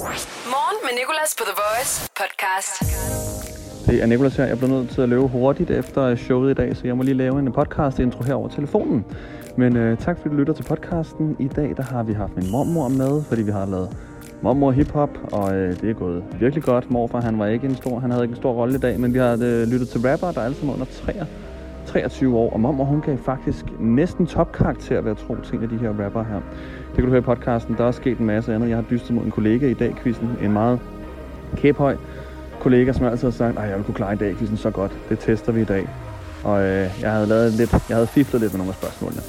Morgen med Nicolas på The Voice podcast. Det er Nicolas her. Jeg bliver nødt til at løbe hurtigt efter showet i dag, så jeg må lige lave en podcast-intro her over telefonen. Men øh, tak fordi du lytter til podcasten. I dag der har vi haft min mormor med, fordi vi har lavet mormor hiphop, og øh, det er gået virkelig godt. Morfar han var ikke en stor, han havde ikke en stor rolle i dag, men vi har øh, lyttet til rapper, der er alle sammen under 3, 23 år, og mormor hun gav faktisk næsten topkarakter ved at tro til en af de her rapper her. Det kan du høre i podcasten. Der er sket en masse andet. Jeg har dystet mod en kollega i dag, quizzen. En meget kæphøj kollega, som altid har sagt, at jeg vil kunne klare i dag quizzen så godt. Det tester vi i dag. Og øh, jeg havde lavet lidt, jeg havde fiflet lidt med nogle af spørgsmålene.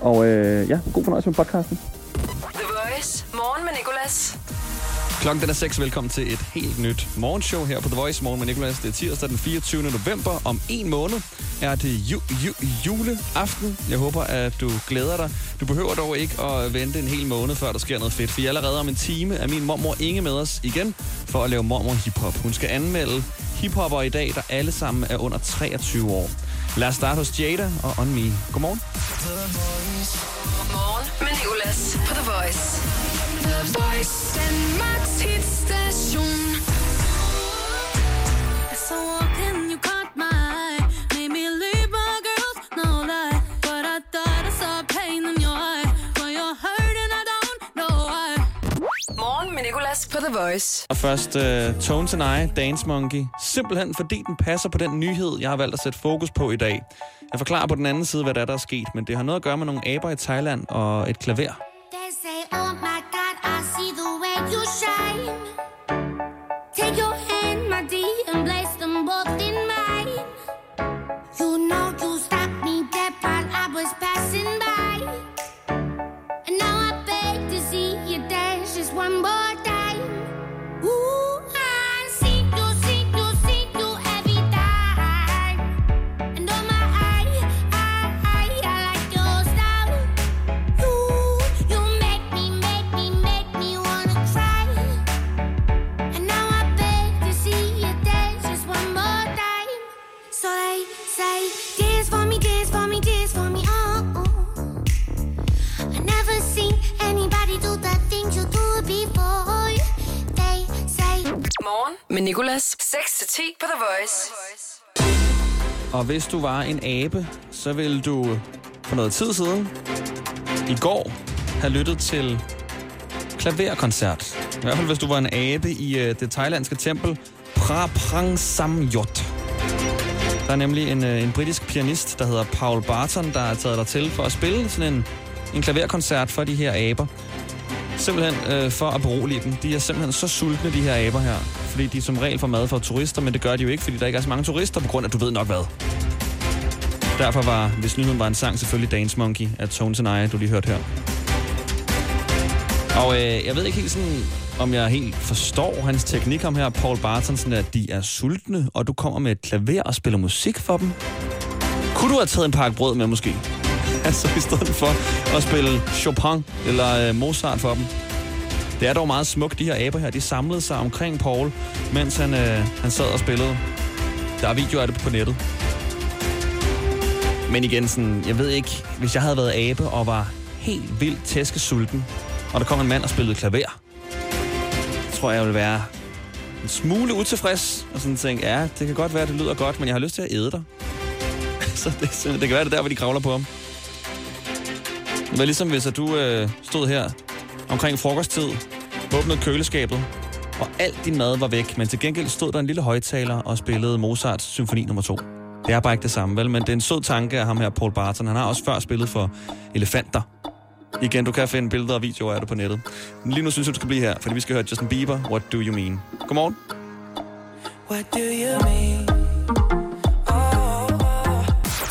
Og øh, ja, god fornøjelse med podcasten. The Voice. Morgen med Nicolas. Klokken den er 6. Velkommen til et helt nyt morgenshow her på The Voice Morgen med Nicolas. Det er tirsdag den 24. november. Om en måned er det ju- ju- juleaften. Jeg håber, at du glæder dig. Du behøver dog ikke at vente en hel måned, før der sker noget fedt. For allerede om en time er min mormor Inge med os igen for at lave mormor hiphop. Hun skal anmelde hiphopper i dag, der alle sammen er under 23 år. Lad os starte hos Jada og On Me. Godmorgen. Morgen med Nicolas på The Voice. The Voice, Danmarks hitstation. As I walk in, you caught my eye. Made me leave my girls, no lie. But I thought I saw pain in your eye. But you're hurt and I don't know why. Morgen med Nicolas på The Voice. Og først uh, Tones and I, Dance Monkey. Simpelthen fordi den passer på den nyhed, jeg har valgt at sætte fokus på i dag. Jeg forklarer på den anden side, hvad der er, der er sket, men det har noget at gøre med nogle aber i Thailand og et klaver. They say, oh my you shine. Take your hand, Og hvis du var en abe, så ville du for noget tid siden, i går, have lyttet til klaverkoncert. I hvert fald hvis du var en abe i uh, det thailandske tempel Pra Prang Samyot. Der er nemlig en, uh, en britisk pianist, der hedder Paul Barton, der er taget dig til for at spille sådan en, en klaverkoncert for de her aber. Simpelthen øh, for at berolige dem. De er simpelthen så sultne, de her aber her. Fordi de som regel får mad fra turister, men det gør de jo ikke, fordi der ikke er så mange turister, på grund af, du ved nok hvad. Derfor var, hvis nyheden var en sang, selvfølgelig Dance Monkey af Tones and I, du lige hørte her. Og øh, jeg ved ikke helt sådan, om jeg helt forstår hans teknik om her, Paul Barton, sådan at de er sultne, og du kommer med et klaver og spiller musik for dem. Kunne du have taget en pakke brød med måske? Altså i stedet for at spille Chopin eller øh, Mozart for dem. Det er dog meget smukt, de her aber her. De samlede sig omkring Paul, mens han, øh, han sad og spillede. Der er videoer af det på nettet. Men igen, sådan, jeg ved ikke, hvis jeg havde været abe og var helt vildt tæskesulten, og der kom en mand og spillede klaver, tror jeg, jeg ville være en smule utilfreds, og sådan tænke, ja, det kan godt være, det lyder godt, men jeg har lyst til at æde dig. så det, det kan være, det er der, hvor de kravler på ham. Det var ligesom, hvis at du øh, stod her omkring frokosttid, åbnede køleskabet, og alt din mad var væk, men til gengæld stod der en lille højtaler og spillede Mozarts symfoni nummer 2. Det er bare ikke det samme, vel? Men det er en sød tanke af ham her, Paul Barton. Han har også før spillet for elefanter. Igen, du kan finde billeder og videoer af det på nettet. Men lige nu synes jeg, du skal blive her, fordi vi skal høre Justin Bieber, What Do You Mean? Godmorgen. What do you mean? Oh, oh,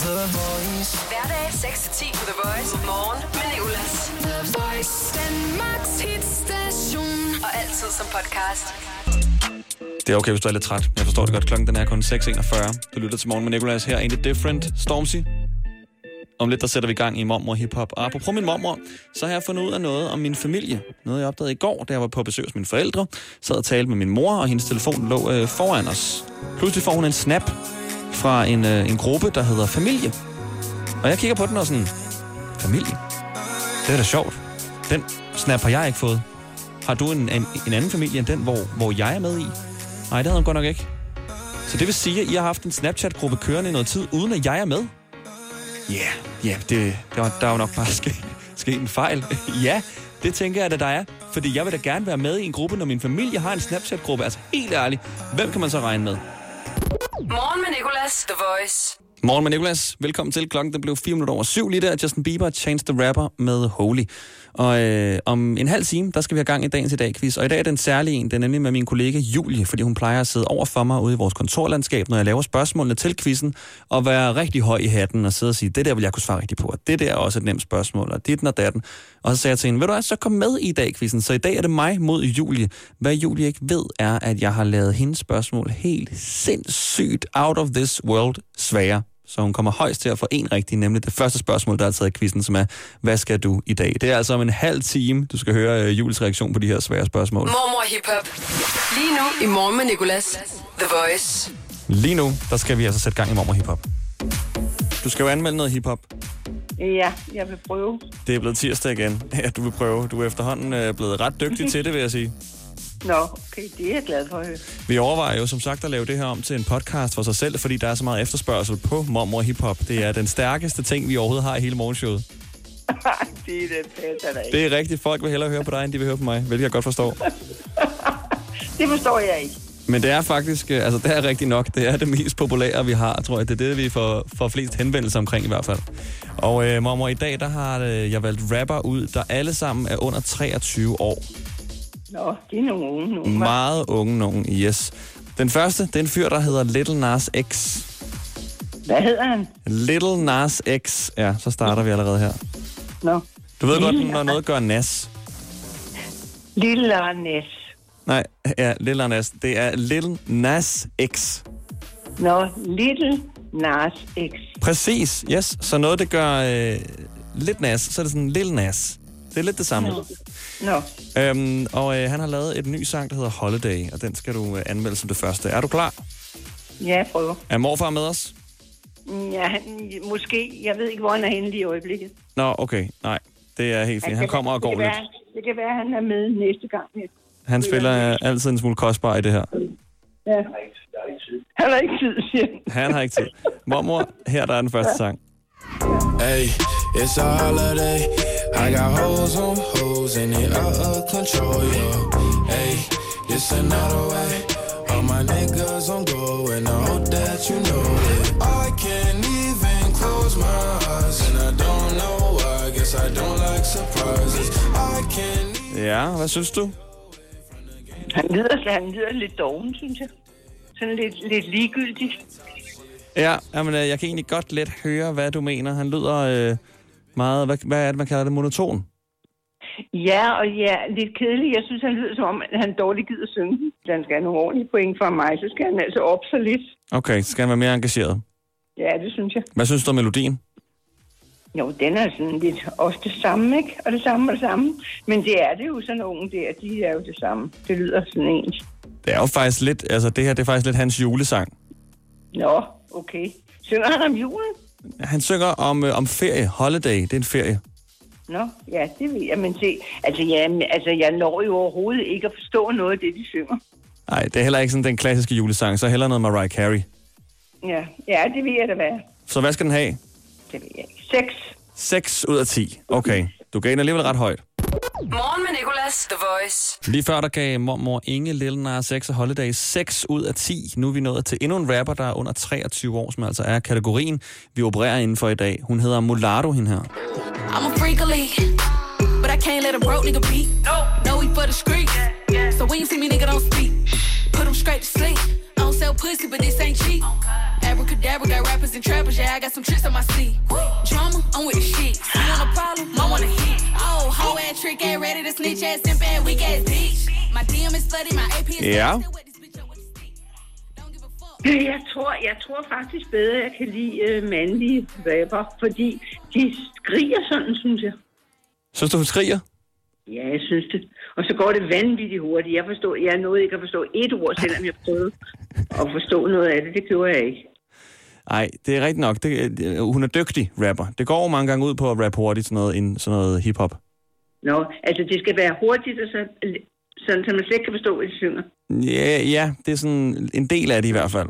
the voice, Hverdag 6-10 på The Voice. Morgen med Nicolas. The Voice, Danmarks hitstation. Og altid som podcast. Det er okay, hvis du er lidt træt. Jeg forstår det godt. Klokken den er kun 6.41. Du lytter til morgen med Nicolas her. Ain't it different? Stormzy. Om lidt, der sætter vi i gang i mormor hiphop. Og apropos min mormor, så har jeg fundet ud af noget om min familie. Noget, jeg opdagede i går, da jeg var på besøg hos mine forældre. Sad og talte med min mor, og hendes telefon lå øh, foran os. Pludselig får hun en snap fra en, øh, en gruppe, der hedder Familie. Og jeg kigger på den og sådan, familie? Det er da sjovt. Den snap har jeg ikke fået. Har du en, en, en anden familie end den, hvor, hvor jeg er med i? Nej, det havde hun godt nok ikke. Så det vil sige, at I har haft en Snapchat-gruppe kørende i noget tid, uden at jeg er med? Ja, yeah, ja, yeah, det, der, var, der var nok bare sket, sket en fejl. ja, det tænker jeg, at der er. Fordi jeg vil da gerne være med i en gruppe, når min familie har en Snapchat-gruppe. Altså helt ærligt, hvem kan man så regne med? Morgen med Nicolas, The Voice. Morgen med Nicolas. Velkommen til. Klokken den blev 4 minutter over syv lige der. Justin Bieber, Chance the Rapper med Holy. Og øh, om en halv time, der skal vi have gang i dagens i dag quiz. Og i dag er den særlige en, den er nemlig med min kollega Julie, fordi hun plejer at sidde over for mig ude i vores kontorlandskab, når jeg laver spørgsmålene til quizzen, og være rigtig høj i hatten og sidde og sige, det der vil jeg kunne svare rigtigt på, og det der er også et nemt spørgsmål, og dit og datten. Og så sagde jeg til hende, vil du altså komme kom med i dag quizzen. Så i dag er det mig mod Julie. Hvad Julie ikke ved, er, at jeg har lavet hendes spørgsmål helt sindssygt out of this world svære. Så hun kommer højst til at få en rigtig, nemlig det første spørgsmål, der er taget i quizzen, som er, hvad skal du i dag? Det er altså om en halv time, du skal høre uh, Jules reaktion på de her svære spørgsmål. Mormor Hip Hop. Lige nu i Morgen med Nicolas, The Voice. Lige nu, der skal vi altså sætte gang i mormor hiphop. Du skal jo anmelde noget hiphop. Ja, jeg vil prøve. Det er blevet tirsdag igen. Ja, du vil prøve. Du er efterhånden øh, blevet ret dygtig til det, vil jeg sige. Nå, okay, det er jeg glad for at høre. Vi overvejer jo som sagt at lave det her om til en podcast for sig selv, fordi der er så meget efterspørgsel på mormor hiphop. Det er den stærkeste ting, vi overhovedet har i hele morgenshowet. det er det passer da ikke. Det er rigtigt. Folk vil hellere høre på dig, end de vil høre på mig, hvilket jeg godt forstår. Det forstår jeg ikke. Men det er faktisk, øh, altså det er rigtigt nok, det er det mest populære, vi har, tror jeg. Det er det, vi får, får flest henvendelser omkring i hvert fald. Og øh, mormor, i dag der har øh, jeg valgt rapper ud, der alle sammen er under 23 år. Nå, det er nogle unge hva'? Meget unge nogen, yes. Den første, det er en fyr, der hedder Little Nas X. Hvad hedder han? Little Nas X. Ja, så starter vi allerede her. Nå, Du ved godt, Lille- når noget gør nas. Lille Arnes. Nej, ja, Little Nas. Det er Little Nas X. Nå, Little Nas X. Præcis, yes. Så noget, det gør øh, lidt nas, så er det sådan Little Nas. Det er lidt det samme. Nå, Øhm, og øh, han har lavet et ny sang, der hedder Holiday, og den skal du øh, anmelde som det første. Er du klar? ja, jeg prøver. Er morfar med os? Ja, han, måske. Jeg ved ikke, hvor han er henne lige i øjeblikket. Nå, okay. Nej, det er helt fint. Han kommer og går lidt. Være, det kan være, at han er med næste gang. Ja. Han spiller øh, altid en smule kostbar i det her. Ja. Han har ikke tid, siger han. Han har ikke tid. Mormor, her der er den første sang. Hey, it's a holiday. I got hoes on hoes and it out of control, yeah. Hey, it's another way. All my niggas on go and I hope that you know it. I can't even close my eyes and I don't know why. I guess I don't like surprises. I can't. Ja, hvad synes du? Han lyder, han lyder lidt doven, synes jeg. Sådan lidt, lidt ligegyldig. Ja, jamen, øh, jeg kan egentlig godt let høre, hvad du mener. Han lyder øh, meget, hvad, hvad er det, man kalder det, monoton? Ja, og ja, lidt kedelig. Jeg synes, han lyder som om, at han dårligt gider synge. Hvis han skal have nogle ordentlige point fra mig, så skal han altså op så lidt. Okay, så skal han være mere engageret. Ja, det synes jeg. Hvad synes du om melodien? Jo, den er sådan lidt også det samme, ikke? Og det samme og det samme. Men det er det jo sådan nogen der, de er jo det samme. Det lyder sådan ens. Det er jo faktisk lidt, altså det her, det er faktisk lidt hans julesang. Nå, okay. Synger han om julen? Han synger om, øh, om ferie, holiday, det er en ferie. Nå, ja, det ved jeg. Men se, altså, ja, altså, jeg når jo overhovedet ikke at forstå noget af det, de synger. Nej, det er heller ikke sådan den klassiske julesang, så heller noget Mariah Carey. Ja, ja det ved jeg da være. Så hvad skal den have? Det ved jeg ikke. Seks. 6 ud af 10. Okay, du gav den alligevel ret højt. Morgen med Nicolas, The Voice. Lige før der gav mormor Inge Lille Nas 6 og Holiday 6 ud af 10. Nu er vi nået til endnu en rapper, der er under 23 år, som altså er kategorien, vi opererer inden for i dag. Hun hedder Mulatto, hende her. I'm a freak of league, but I can't let a broke nigga beat. No, no, we for the streets. So when you see me, nigga, don't speak. Put them straight to sleep. Sell pussy, but this ain't cheap. Abracadabra got rappers and trappers, yeah, I got some tricks on my sleeve. Drama, I'm with the shit. You want a problem? I want a hit. Oh, hoe ass trick, ain't ready to snitch ass, simp ass, weak ass bitch. My DM is flooded, my AP is Ja. Still with this bitch up with the stick. Don't give a fuck. Jeg tror, jeg tror faktisk bedre, at jeg kan lide øh, mandlige rapper, fordi de skriger sådan, synes jeg. Synes du, hun skriger? Ja, jeg synes det. Og så går det vanvittigt hurtigt. Jeg, forstår, jeg nåede ikke at forstå et ord, selvom jeg prøvede at forstå noget af det. Det gjorde jeg ikke. Nej, det er rigtigt nok. Det, det, hun er dygtig rapper. Det går mange gange ud på at rappe hurtigt, sådan noget, en, sådan noget hiphop. Nå, altså det skal være hurtigt, og så Sådan, så man slet ikke kan forstå, hvad de synger. Ja, ja, det er sådan en del af det i hvert fald.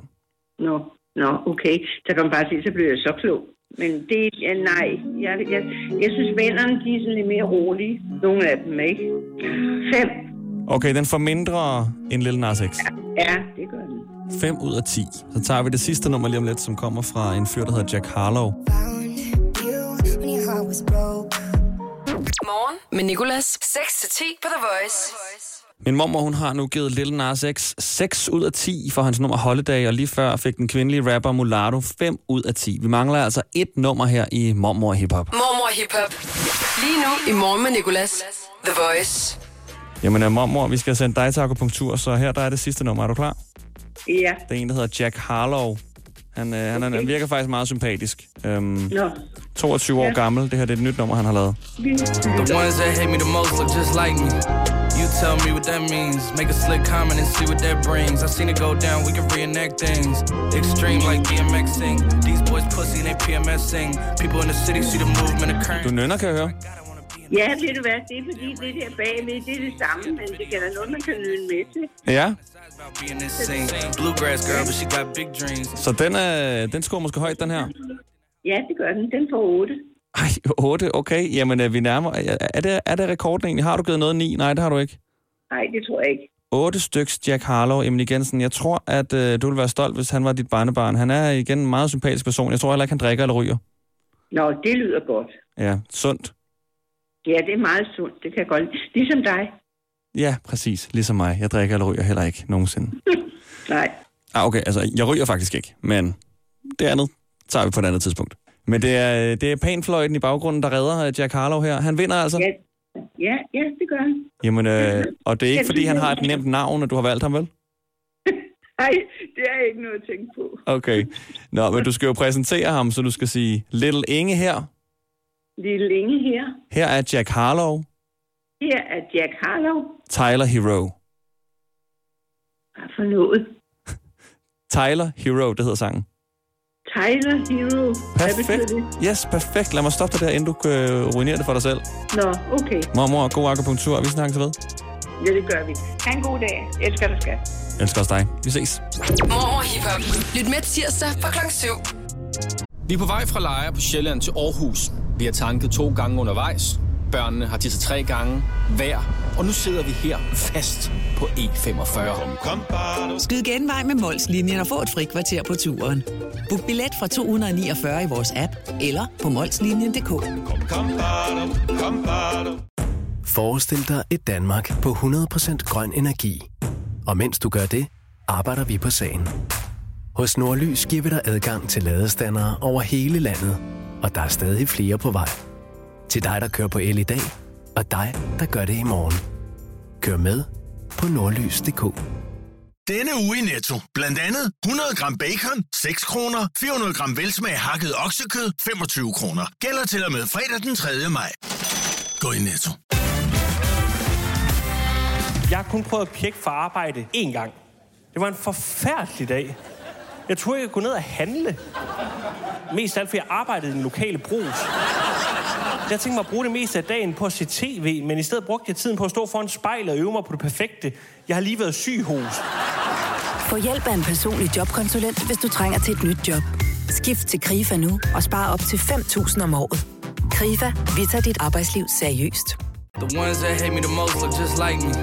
Nå, nå, okay. Så kan man bare se, så bliver jeg så klog. Men det, ja, nej. Jeg, jeg, jeg synes, vennerne, de er sådan lidt mere rolige. Nogle af dem, ikke? Fem. Okay, den får mindre end Lil Nas X. Ja, det gør den. 5 ud af 10. Så tager vi det sidste nummer lige om lidt, som kommer fra en fyr, der hedder Jack Harlow. Morgen med Nicolas. 6-10 på The Voice. Min mormor, hun har nu givet Lil Nas X 6 ud af 10 for hans nummer Holiday, og lige før fik den kvindelige rapper Mulatto 5 ud af 10. Vi mangler altså et nummer her i Mormor Hip Hop. Mormor Hip Hop. Lige nu i Morgen med Nicolas. The Voice. Jamen, øh, mormor, vi skal sende dig til akupunktur, så her der er det sidste nummer. Er du klar? Ja. Det er en, der hedder Jack Harlow. Han, øh, han, han virker faktisk meget sympatisk. Øhm, Nå. 22 år Ja. gammel. Det her det er et nyt nummer, han har lavet. The ones that hate me the most look just like me. Tell me what that means. Make a slick comment and see what that brings. I seen it go down, we can reenact things. Extreme like DMX sing. These boys pussy and they PMS sing. People in the city see the movement occurring. Du nynner, kan jeg høre. ja, ved du hvad? Det er fordi, det der bagved, det er det samme, men det kan da noget, man kan nyde med til. Ja, About being this scene. Bluegrass girl, but she got big dreams. så den, øh, den scorer måske højt, den her. Ja, det gør den. Den får 8. Ej, 8, okay. Jamen, øh, vi nærmer. Er det, er det rekorden egentlig? Har du givet noget 9? Nej, det har du ikke. Nej, det tror jeg ikke. 8 styks Jack Harlow, Emily Jensen. Jeg tror, at øh, du ville være stolt, hvis han var dit barnebarn. Han er igen en meget sympatisk person. Jeg tror heller ikke, han drikker eller ryger. Nå, det lyder godt. Ja, sundt. Ja, det er meget sundt. Det kan jeg godt lide. Ligesom dig. Ja, præcis. Ligesom mig. Jeg drikker eller ryger heller ikke nogensinde. Nej. Ah, okay, altså, jeg ryger faktisk ikke, men det andet tager vi på et andet tidspunkt. Men det er, det er panfløjten i baggrunden, der redder øh, Jack Harlow her. Han vinder altså. Ja, ja, ja det gør han. Jamen, øh, og det er ikke, fordi han har et nemt navn, at du har valgt ham, vel? Nej, det er ikke noget at tænke på. Okay. Nå, men du skal jo præsentere ham, så du skal sige, Little Inge her. Lille længe her. Her er Jack Harlow, Her er Jack Harlow. Tyler Hero. Hvad for noget? Tyler Hero, det hedder sangen. Tyler Hero. Hvad betyder Perfekt. det? Yes, perfekt. Lad mig stoppe dig der, inden du øh, ruinerer det for dig selv. Nå, okay. Mormor, god akupunktur. Vi snakkes ved. Ja, det gør vi. Ha' en god dag. Elsker dig, skat. Jeg elsker også dig. Vi ses. Mormor Hip Hop. Lyt med tirsdag fra klokken 7. Vi er på vej fra Lejre på Sjælland til Aarhus. Vi har tanket to gange undervejs. Børnene har tisset tre gange hver. Og nu sidder vi her fast på E45. Skyd genvej med Molslinjen og få et fri kvarter på turen. Book billet fra 249 i vores app eller på molslinjen.dk. Forestil dig et Danmark på 100% grøn energi. Og mens du gør det, arbejder vi på sagen. Hos Nordlys giver vi dig adgang til ladestandere over hele landet, og der er stadig flere på vej. Til dig, der kører på el i dag, og dig, der gør det i morgen. Kør med på nordlys.dk. Denne uge i Netto. Blandt andet 100 gram bacon, 6 kroner. 400 gram velsmag hakket oksekød, 25 kroner. Gælder til og med fredag den 3. maj. Gå i Netto. Jeg har kun prøvet at pjekke for arbejde én gang. Det var en forfærdelig dag. Jeg troede, jeg kunne gå ned og handle. Mest af alt, fordi jeg arbejdede i den lokale brus. Jeg tænkte mig at bruge det meste af dagen på at se tv, men i stedet brugte jeg tiden på at stå foran spejlet og øve mig på det perfekte. Jeg har lige været syg hos. Få hjælp af en personlig jobkonsulent, hvis du trænger til et nyt job. Skift til KRIFA nu og spare op til 5.000 om året. KRIFA, vi tager dit arbejdsliv seriøst. The ones that hate me the most look just like me.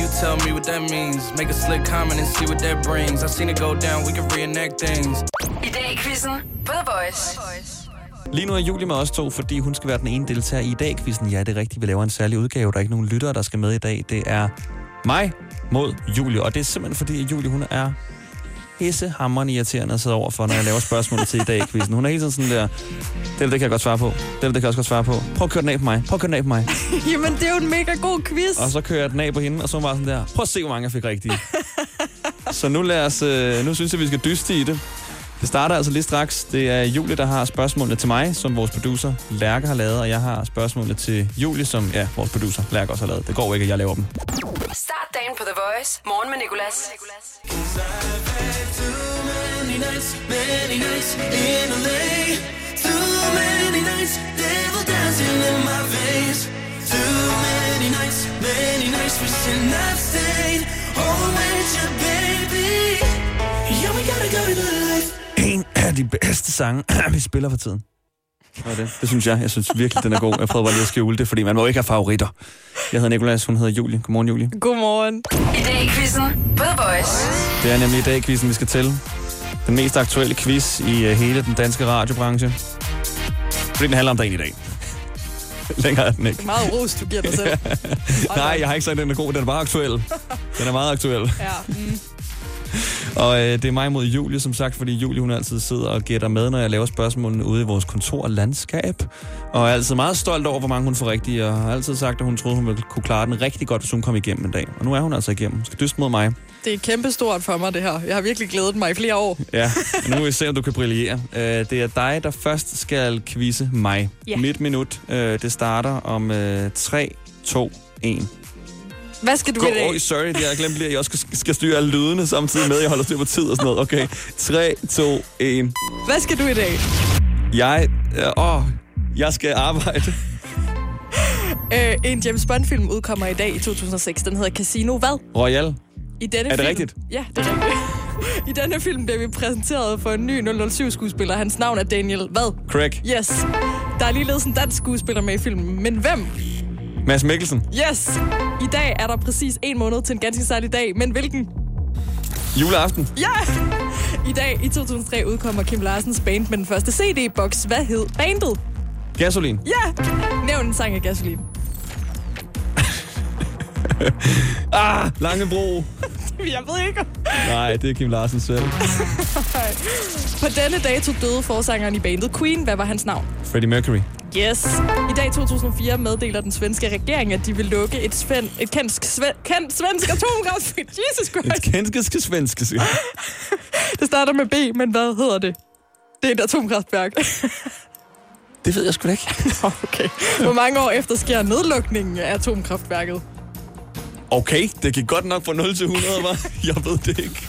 You tell me what that means. Make a slick comment and see what that brings. I seen it go down, we can reenact things. I dag i quizzen på The Voice. Lige nu er Julie med os to, fordi hun skal være den ene deltager i dag quizzen. Ja, det er rigtigt. Vi laver en særlig udgave. Der er ikke nogen lyttere, der skal med i dag. Det er mig mod Julie. Og det er simpelthen fordi, at Julie hun er pissehammerende irriterende at sidde over for, når jeg laver spørgsmål til i dag quizzen. Hun er hele tiden sådan der, det, det kan jeg godt svare på. Det, det kan jeg også godt svare på. Prøv at køre den af på mig. Prøv at køre den af på mig. Jamen, det er jo en mega god quiz. Og så kører jeg den af på hende, og så var bare sådan der, prøv at se, hvor mange jeg fik rigtige. så nu, lad os, øh, nu synes jeg, vi skal dyste i det. Det starter altså lige straks. Det er Julie, der har spørgsmålene til mig, som vores producer Lærke har lavet, og jeg har spørgsmålene til Julie, som ja, vores producer Lærke også har lavet. Det går ikke, at jeg laver dem. Start dagen på The Voice. Morgen med Nicolas. many nights, many nights. Too many many wishing I stayed home with you, baby. Af de bedste sange, vi spiller for tiden. Hvad er det? Det synes jeg. Jeg synes virkelig, den er god. Jeg prøvede bare lige at skjule det, fordi man må ikke have favoritter. Jeg hedder Nikolas, hun hedder Julie. Godmorgen, Julie. Godmorgen. I dag i quizzen The Voice. Det er nemlig i dag, quizzen vi skal til. Den mest aktuelle quiz i uh, hele den danske radiobranche. Fordi den handler om dagen i dag. Længere er den ikke. Det er meget ros, du giver dig selv. Nej, jeg har ikke sagt, at den er god. Den er bare aktuel. Den er meget aktuel. Ja, mm. Og øh, det er mig mod Julie, som sagt, fordi Julie hun altid sidder og gætter med, når jeg laver spørgsmålene ude i vores kontorlandskab. Og er altid meget stolt over, hvor mange hun får rigtigt, og har altid sagt, at hun troede, hun ville kunne klare den rigtig godt, hvis hun kom igennem en dag. Og nu er hun altså igennem. Hun skal dyste mod mig. Det er kæmpestort for mig, det her. Jeg har virkelig glædet mig i flere år. Ja, nu vil vi se, om du kan brillere. Øh, det er dig, der først skal quizze mig. Ja. Mit minut, øh, det starter om øh, 3, 2, 1. Hvad skal du Gå, i dag? oh, sorry, jeg har glemt lige, at jeg også skal, styre alle lydene samtidig med, at jeg holder styr på tid og sådan noget. Okay, 3, 2, 1. Hvad skal du i dag? Jeg, øh, åh, jeg skal arbejde. Øh, en James Bond-film udkommer i dag i 2006. Den hedder Casino Hvad? Royal. I denne Er det film, rigtigt? Ja, det er rigtigt. I denne film bliver vi præsenteret for en ny 007-skuespiller. Hans navn er Daniel Hvad? Craig. Yes. Der er ligeledes en dansk skuespiller med i filmen. Men hvem? Mads Mikkelsen. Yes. I dag er der præcis en måned til en ganske særlig dag. Men hvilken? Juleaften. Ja! I dag, i 2003, udkommer Kim Larsens band med den første CD-boks. Hvad hed bandet? Gasolin. Ja! Nævn en sang af Gasolin. Ah, Langebro. Jeg ved ikke. Nej, det er Kim Larsen selv. På denne dato døde forsangeren i bandet Queen. Hvad var hans navn? Freddie Mercury. Yes. I dag 2004 meddeler den svenske regering, at de vil lukke et, sven, et kendt, sve, kendt svensk atomkraftværk. Jesus Et Christ. svenske, siger jeg. Det starter med B, men hvad hedder det? Det er et atomkraftværk. Det ved jeg sgu da ikke. okay. Hvor mange år efter sker nedlukningen af atomkraftværket? Okay, det gik godt nok fra 0 til 100, var. Jeg ved det ikke.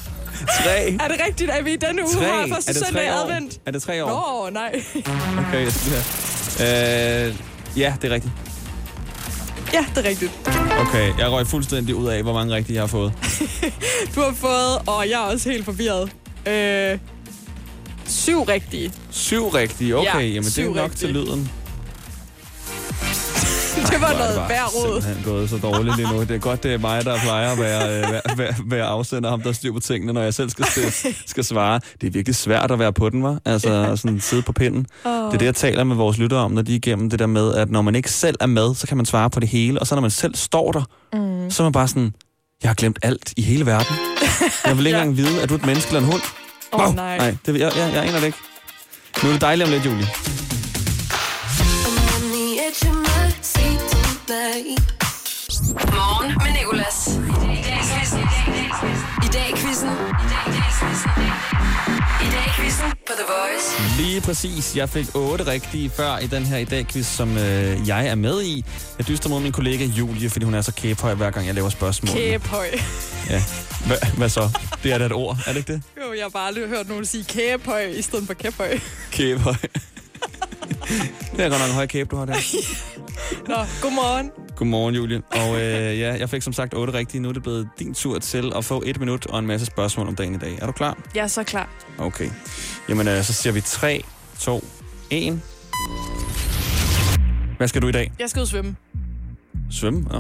3. Er det rigtigt, at vi i denne uge Tre. har første søndag i advent? Er det tre år? Nå, nej. Okay, jeg skal her. Øh, ja, det er rigtigt. Ja, det er rigtigt. Okay, jeg røg fuldstændig ud af, hvor mange rigtige jeg har fået. Du har fået, og jeg er også helt forvirret, øh, syv rigtige. Syv rigtige, okay. Ja, jamen, det er nok rigtige. til lyden. Det var er noget værd råd. simpelthen gået så dårligt lige nu. Det er godt, det er mig, der plejer at være, øh, være, være, være afsender ham, der styr på tingene, når jeg selv skal, skal, skal svare. Det er virkelig svært at være på den, var. Altså sådan sidde på pinden. Åh. Det er det, jeg taler med vores lyttere om, når de er igennem det der med, at når man ikke selv er med, så kan man svare på det hele. Og så når man selv står der, Mm. så er man bare sådan, jeg har glemt alt i hele verden. Jeg vil ikke Ja. engang vide, at du er et menneske eller en hund. Åh, Wow. nej. Nej, det, jeg, jeg, jeg aner det ikke. Nu er det dejligt om lidt, Julie. Morgen med Nicolas. I dag quizzen. I dag quizzen. I dag quizzen på The Voice. Lige præcis. Jeg fik otte rigtige før i den her i dag quiz, som øh, jeg er med i. Jeg dyster mod min kollega Julie, fordi hun er så kæphøj, hver gang jeg laver spørgsmål. Kæphøj. Ja. Hva, hvad så? Det er da et ord, er det ikke det? Jo, jeg har bare aldrig hørt nogen sige kæphøj i stedet for kæphøj. Kæphøj. det er godt nok en høj kæbe, du har der. Nå, godmorgen. Godmorgen, Julie. Og øh, ja, jeg fik som sagt otte rigtige. Nu er det blevet din tur til at få et minut og en masse spørgsmål om dagen i dag. Er du klar? Jeg er så klar. Okay. Jamen, øh, så siger vi 3, 2, 1. Hvad skal du i dag? Jeg skal ud og svømme. Svømme? Ja.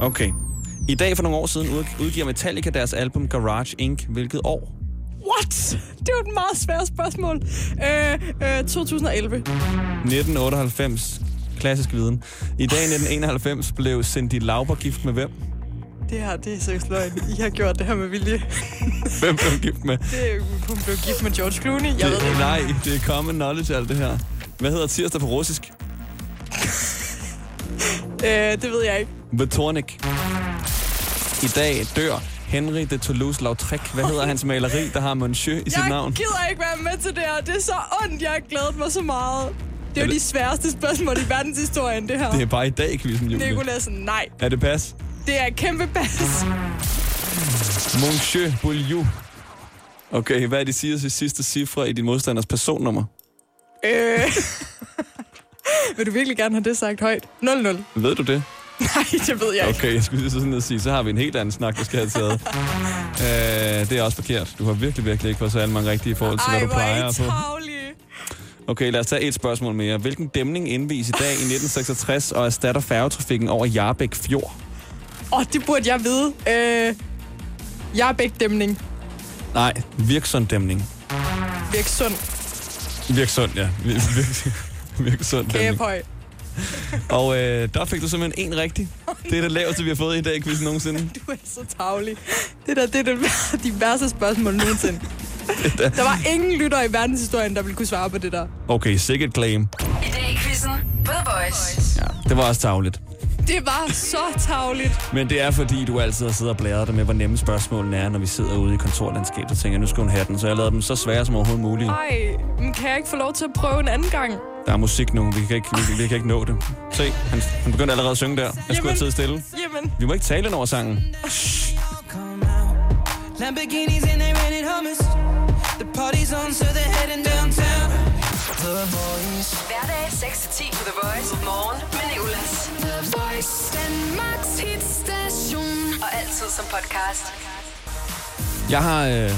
Okay. I dag for nogle år siden ud- udgiver Metallica deres album Garage Inc. Hvilket år? What? Det var et meget svært spørgsmål. Øh, øh, 2011. 1998. Klassisk viden. I dag i 1991 blev Cindy Lauper gift med hvem? Det her, det er seriøst løgn. I har gjort det her med vilje. Hvem blev gift med? Det hun blev gift med George Clooney. Jeg ved det det, ikke. nej, det er common knowledge alt det her. Hvad hedder tirsdag på russisk? Øh, det ved jeg ikke. Vetornik. I dag dør Henry de Toulouse-Lautrec. Hvad hedder hans maleri, der har Monsieur i sit Jeg navn? gider ikke være med til det her. Det er så ondt. Jeg har glædet mig så meget. Det er jo de sværeste spørgsmål i verdenshistorien, det her. Det er bare i dag, quizzen, Julie. Nicolas, nej. Er det pas? Det er et kæmpe bas. Monsieur Bouliou. Okay, hvad er de sidste, sidste cifre i din modstanders personnummer? Øh. Vil du virkelig gerne have det sagt højt? 0-0. Ved du det? Nej, det ved jeg ikke. Okay, jeg skulle lige så sådan at sige, så har vi en helt anden snak, vi skal have taget. øh, det er også forkert. Du har virkelig, virkelig ikke fået så mange rigtige i forhold til, Ej, hvad du er plejer travlige. Okay, lad os tage et spørgsmål mere. Hvilken dæmning indvies i dag i 1966 og erstatter færgetrafikken over Jarbæk Fjord? Åh, oh, det burde jeg vide. Øh, Jarbæk-dæmning. Nej, Virksund-dæmning. Virksund. Virksund, ja. Vir- vir- Virksund-dæmning. Kæphøj. Og øh, der fik du simpelthen en rigtig. Det er det laveste, vi har fået i dag, quizzen nogensinde. Du er så tavlig. Det der, det er det, de værste spørgsmål nogensinde. Der var ingen lytter i verdenshistorien, der ville kunne svare på det der. Okay, sikkert claim. I dag i quizzen på The Voice. Ja, det var også tavligt. Det var så tavligt. Men det er fordi, du altid har siddet og blæret dig med, hvor nemme spørgsmålene er, når vi sidder ude i kontorlandskabet og tænker, nu skal hun have den. Så jeg lavet dem så svære som overhovedet muligt. Ej, men kan jeg ikke få lov til at prøve en anden gang? Der er musik nu, vi kan ikke, vi, vi kan ikke nå det. Se, han, han begyndte allerede at synge der. Jeg skulle have tid stille. Jamen. Vi må ikke tale over sangen. Lamborghinis and they rented hummus. The party's on, so they're heading downtown. The Voice. Hverdag 6-10 på The Voice. Morgen med Nicolas. The Voice. Danmarks hitstation. Og altid som podcast. Jeg har... Øh,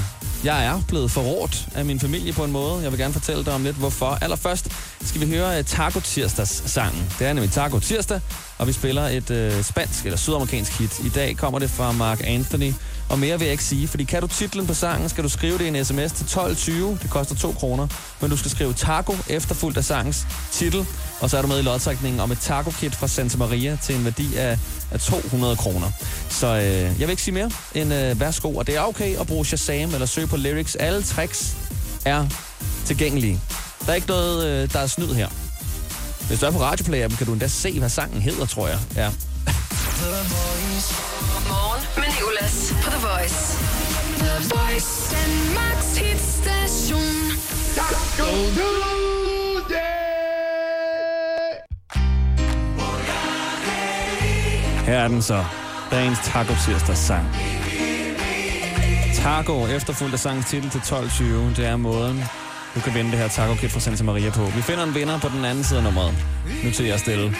jeg er blevet forrådt af min familie på en måde. Jeg vil gerne fortælle dig om lidt, hvorfor. Allerførst skal vi høre uh, Taco Tirsdags sangen. Det er nemlig Taco Tirsdag, og vi spiller et uh, spansk eller sydamerikansk hit. I dag kommer det fra Mark Anthony, og mere vil jeg ikke sige, fordi kan du titlen på sangen, skal du skrive det i en sms til 1220. Det koster 2 kroner, men du skal skrive taco efterfulgt af sangens titel, og så er du med i lodtrækningen om et taco-kit fra Santa Maria til en værdi af, af 200 kroner. Så øh, jeg vil ikke sige mere end øh, værsgo, og det er okay at bruge Shazam eller søge på lyrics. Alle tricks er tilgængelige. Der er ikke noget, øh, der er snyd her. Hvis du er på radioplay kan du endda se, hvad sangen hedder, tror jeg. Ja. Morgen med Nicolas på The Voice. The Voice. Danmarks hitstation. Her er den så. Dagens Taco Tirsdags sang. Taco, efterfulgt af sangens titel til 12.20. Det er måden, du kan vinde det her taco kit fra Santa Maria på. Vi finder en vinder på den anden side af nummeret. Nu til jer stille.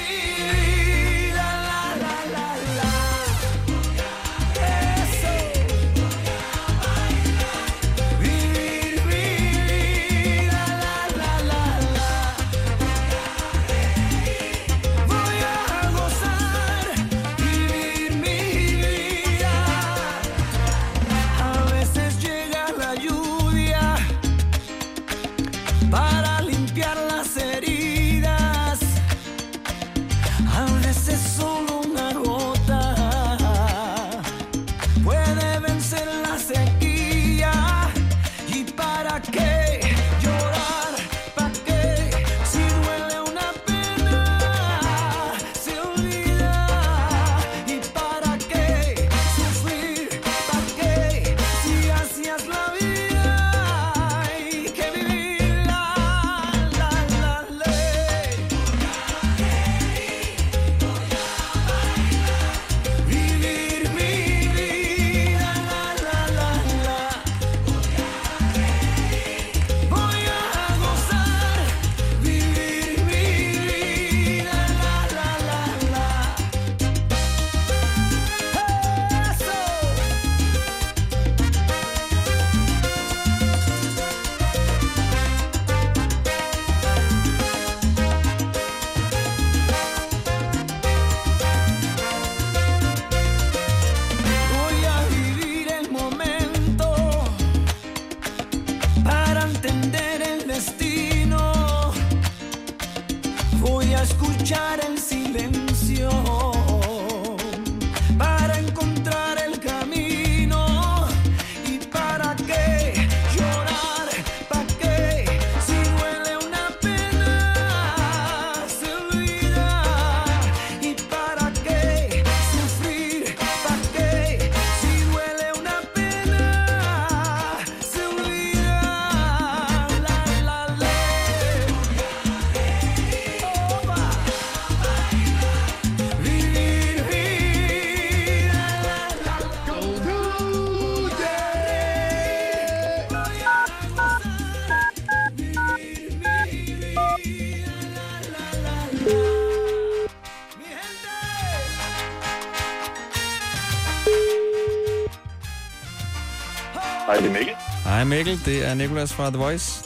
Hej Mikkel, det er Nikolas fra The Voice.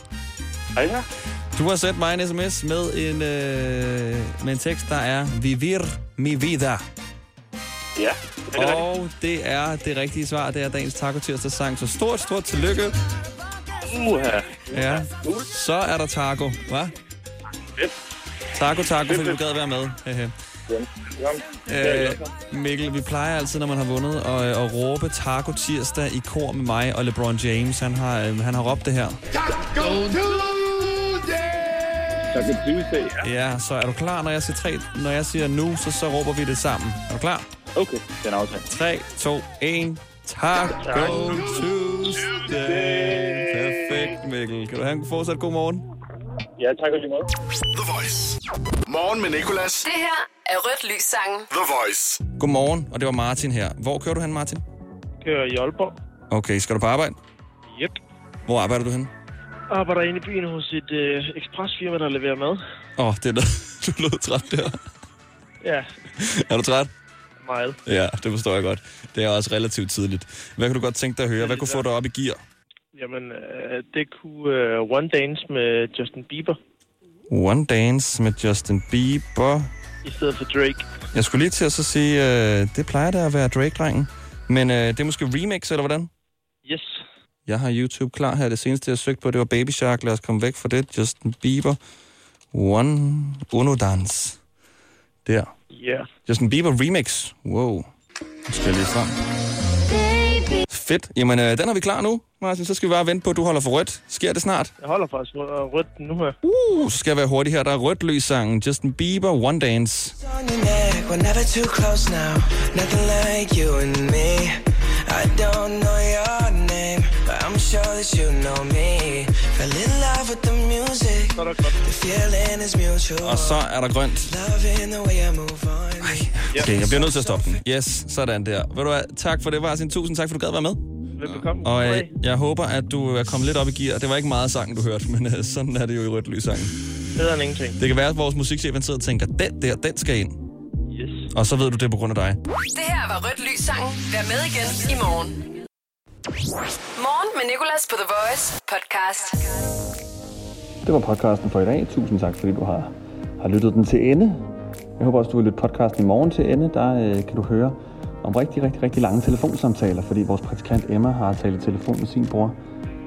Hej ja. Du har sendt mig en sms med en, øh, med en tekst, der er Vivir mi vida. Ja, det er Og det er det rigtige svar. Det er dagens Taco Tirsdag sang. Så stort, stort tillykke. Uha. Ja. Så er der taco, hva? Fedt. Taco, taco, fordi du gad være med. Øh, Mikkel, vi plejer altid, når man har vundet, at, at råbe Taco Tirsdag i kor med mig og LeBron James. Han har, øh, han har råbt det her. Taco Tuesday, ja. Ja, så er du klar, når jeg siger, tre, når jeg siger nu, så, så råber vi det sammen. Er du klar? Okay, den er aftalt. 3, 2, 1. Taco Tuesday. Perfekt, Mikkel. Kan du have en fortsat god morgen? Ja, tak og lige måde. The Voice. Morgen med Nicolas. Det her er Rødt Lys Sangen. The Voice. Godmorgen, og det var Martin her. Hvor kører du hen, Martin? Kører i Aalborg. Okay, skal du på arbejde? Yep. Hvor arbejder du hen? Arbejder inde i byen hos et øh, ekspresfirma, der leverer mad. Åh, oh, det er du lød træt der. Ja, Er du træt? meget. Ja, det forstår jeg godt. Det er også relativt tidligt. Hvad kan du godt tænke dig at høre? Hvad kunne få dig op i gear? Jamen, øh, det kunne øh, One Dance med Justin Bieber One Dance med Justin Bieber. i stedet for Drake. Jeg skulle lige til at så sige, øh, det plejer da at være Drake-drengen. Men øh, det er måske remix, eller hvordan? Yes. Jeg har YouTube klar her. Det seneste, jeg søgte på, det var Baby Shark. Lad os komme væk fra det. Justin Bieber. One Uno Dance. Der. Ja. Justin Bieber remix. Wow. Nu skal jeg lige frem. Fedt. Jamen, øh, den har vi klar nu, Martin. Så skal vi bare vente på, at du holder for rødt. Sker det snart? Jeg holder faktisk rø- rødt nu her. Uh, så skal jeg være hurtig her. Der er rødt lys sangen. Justin Bieber, One Dance. we're never too close now. Nothing like you and me. I don't know your sure that you know me. Fell in love with the music. The feeling is mutual. Og så er der grønt. Loving the way I move on. Okay, jeg bliver nødt til at stoppe den. Yes, sådan der. Ved du hvad, tak for det, Martin. Tusind tak, for du gad være med. Velbekomme. Og øh, jeg håber, at du er kommet lidt op i gear. Det var ikke meget sang, du hørte, men øh, sådan er det jo i rødt lys sangen. Bedre end ingenting. Det kan være, at vores musikchef han sidder og tænker, den der, den skal ind. Yes. Og så ved du det på grund af dig. Det her var Rødt Lys Sangen. Vær med igen i morgen. Morgen med Nicolas på The Voice podcast. Det var podcasten for i dag. Tusind tak, fordi du har, har lyttet den til ende. Jeg håber også, du vil lytte podcasten i morgen til ende. Der øh, kan du høre om rigtig, rigtig, rigtig lange telefonsamtaler, fordi vores praktikant Emma har talt i telefon med sin bror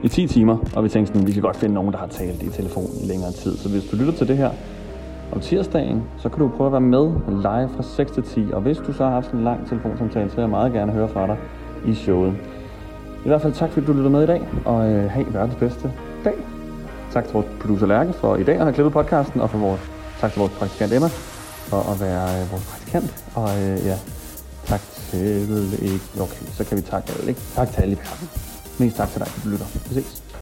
i 10 timer, og vi tænkte sådan, vi kan godt finde nogen, der har talt i telefon i længere tid. Så hvis du lytter til det her om tirsdagen, så kan du prøve at være med live fra 6 til 10. Og hvis du så har haft sådan en lang telefonsamtale, så vil jeg meget gerne høre fra dig i showet. I hvert fald tak, fordi du lyttede med i dag, og øh, have verdens bedste dag. Tak til vores producer Lærke for i dag at have klippet podcasten, og for vores, tak til vores praktikant Emma for at være øh, vores praktikant. Og øh, ja, tak til ikke... Okay, så kan vi takke alle, ikke? Tak til alle i verden. Mest tak til dig, du lytter. Vi ses.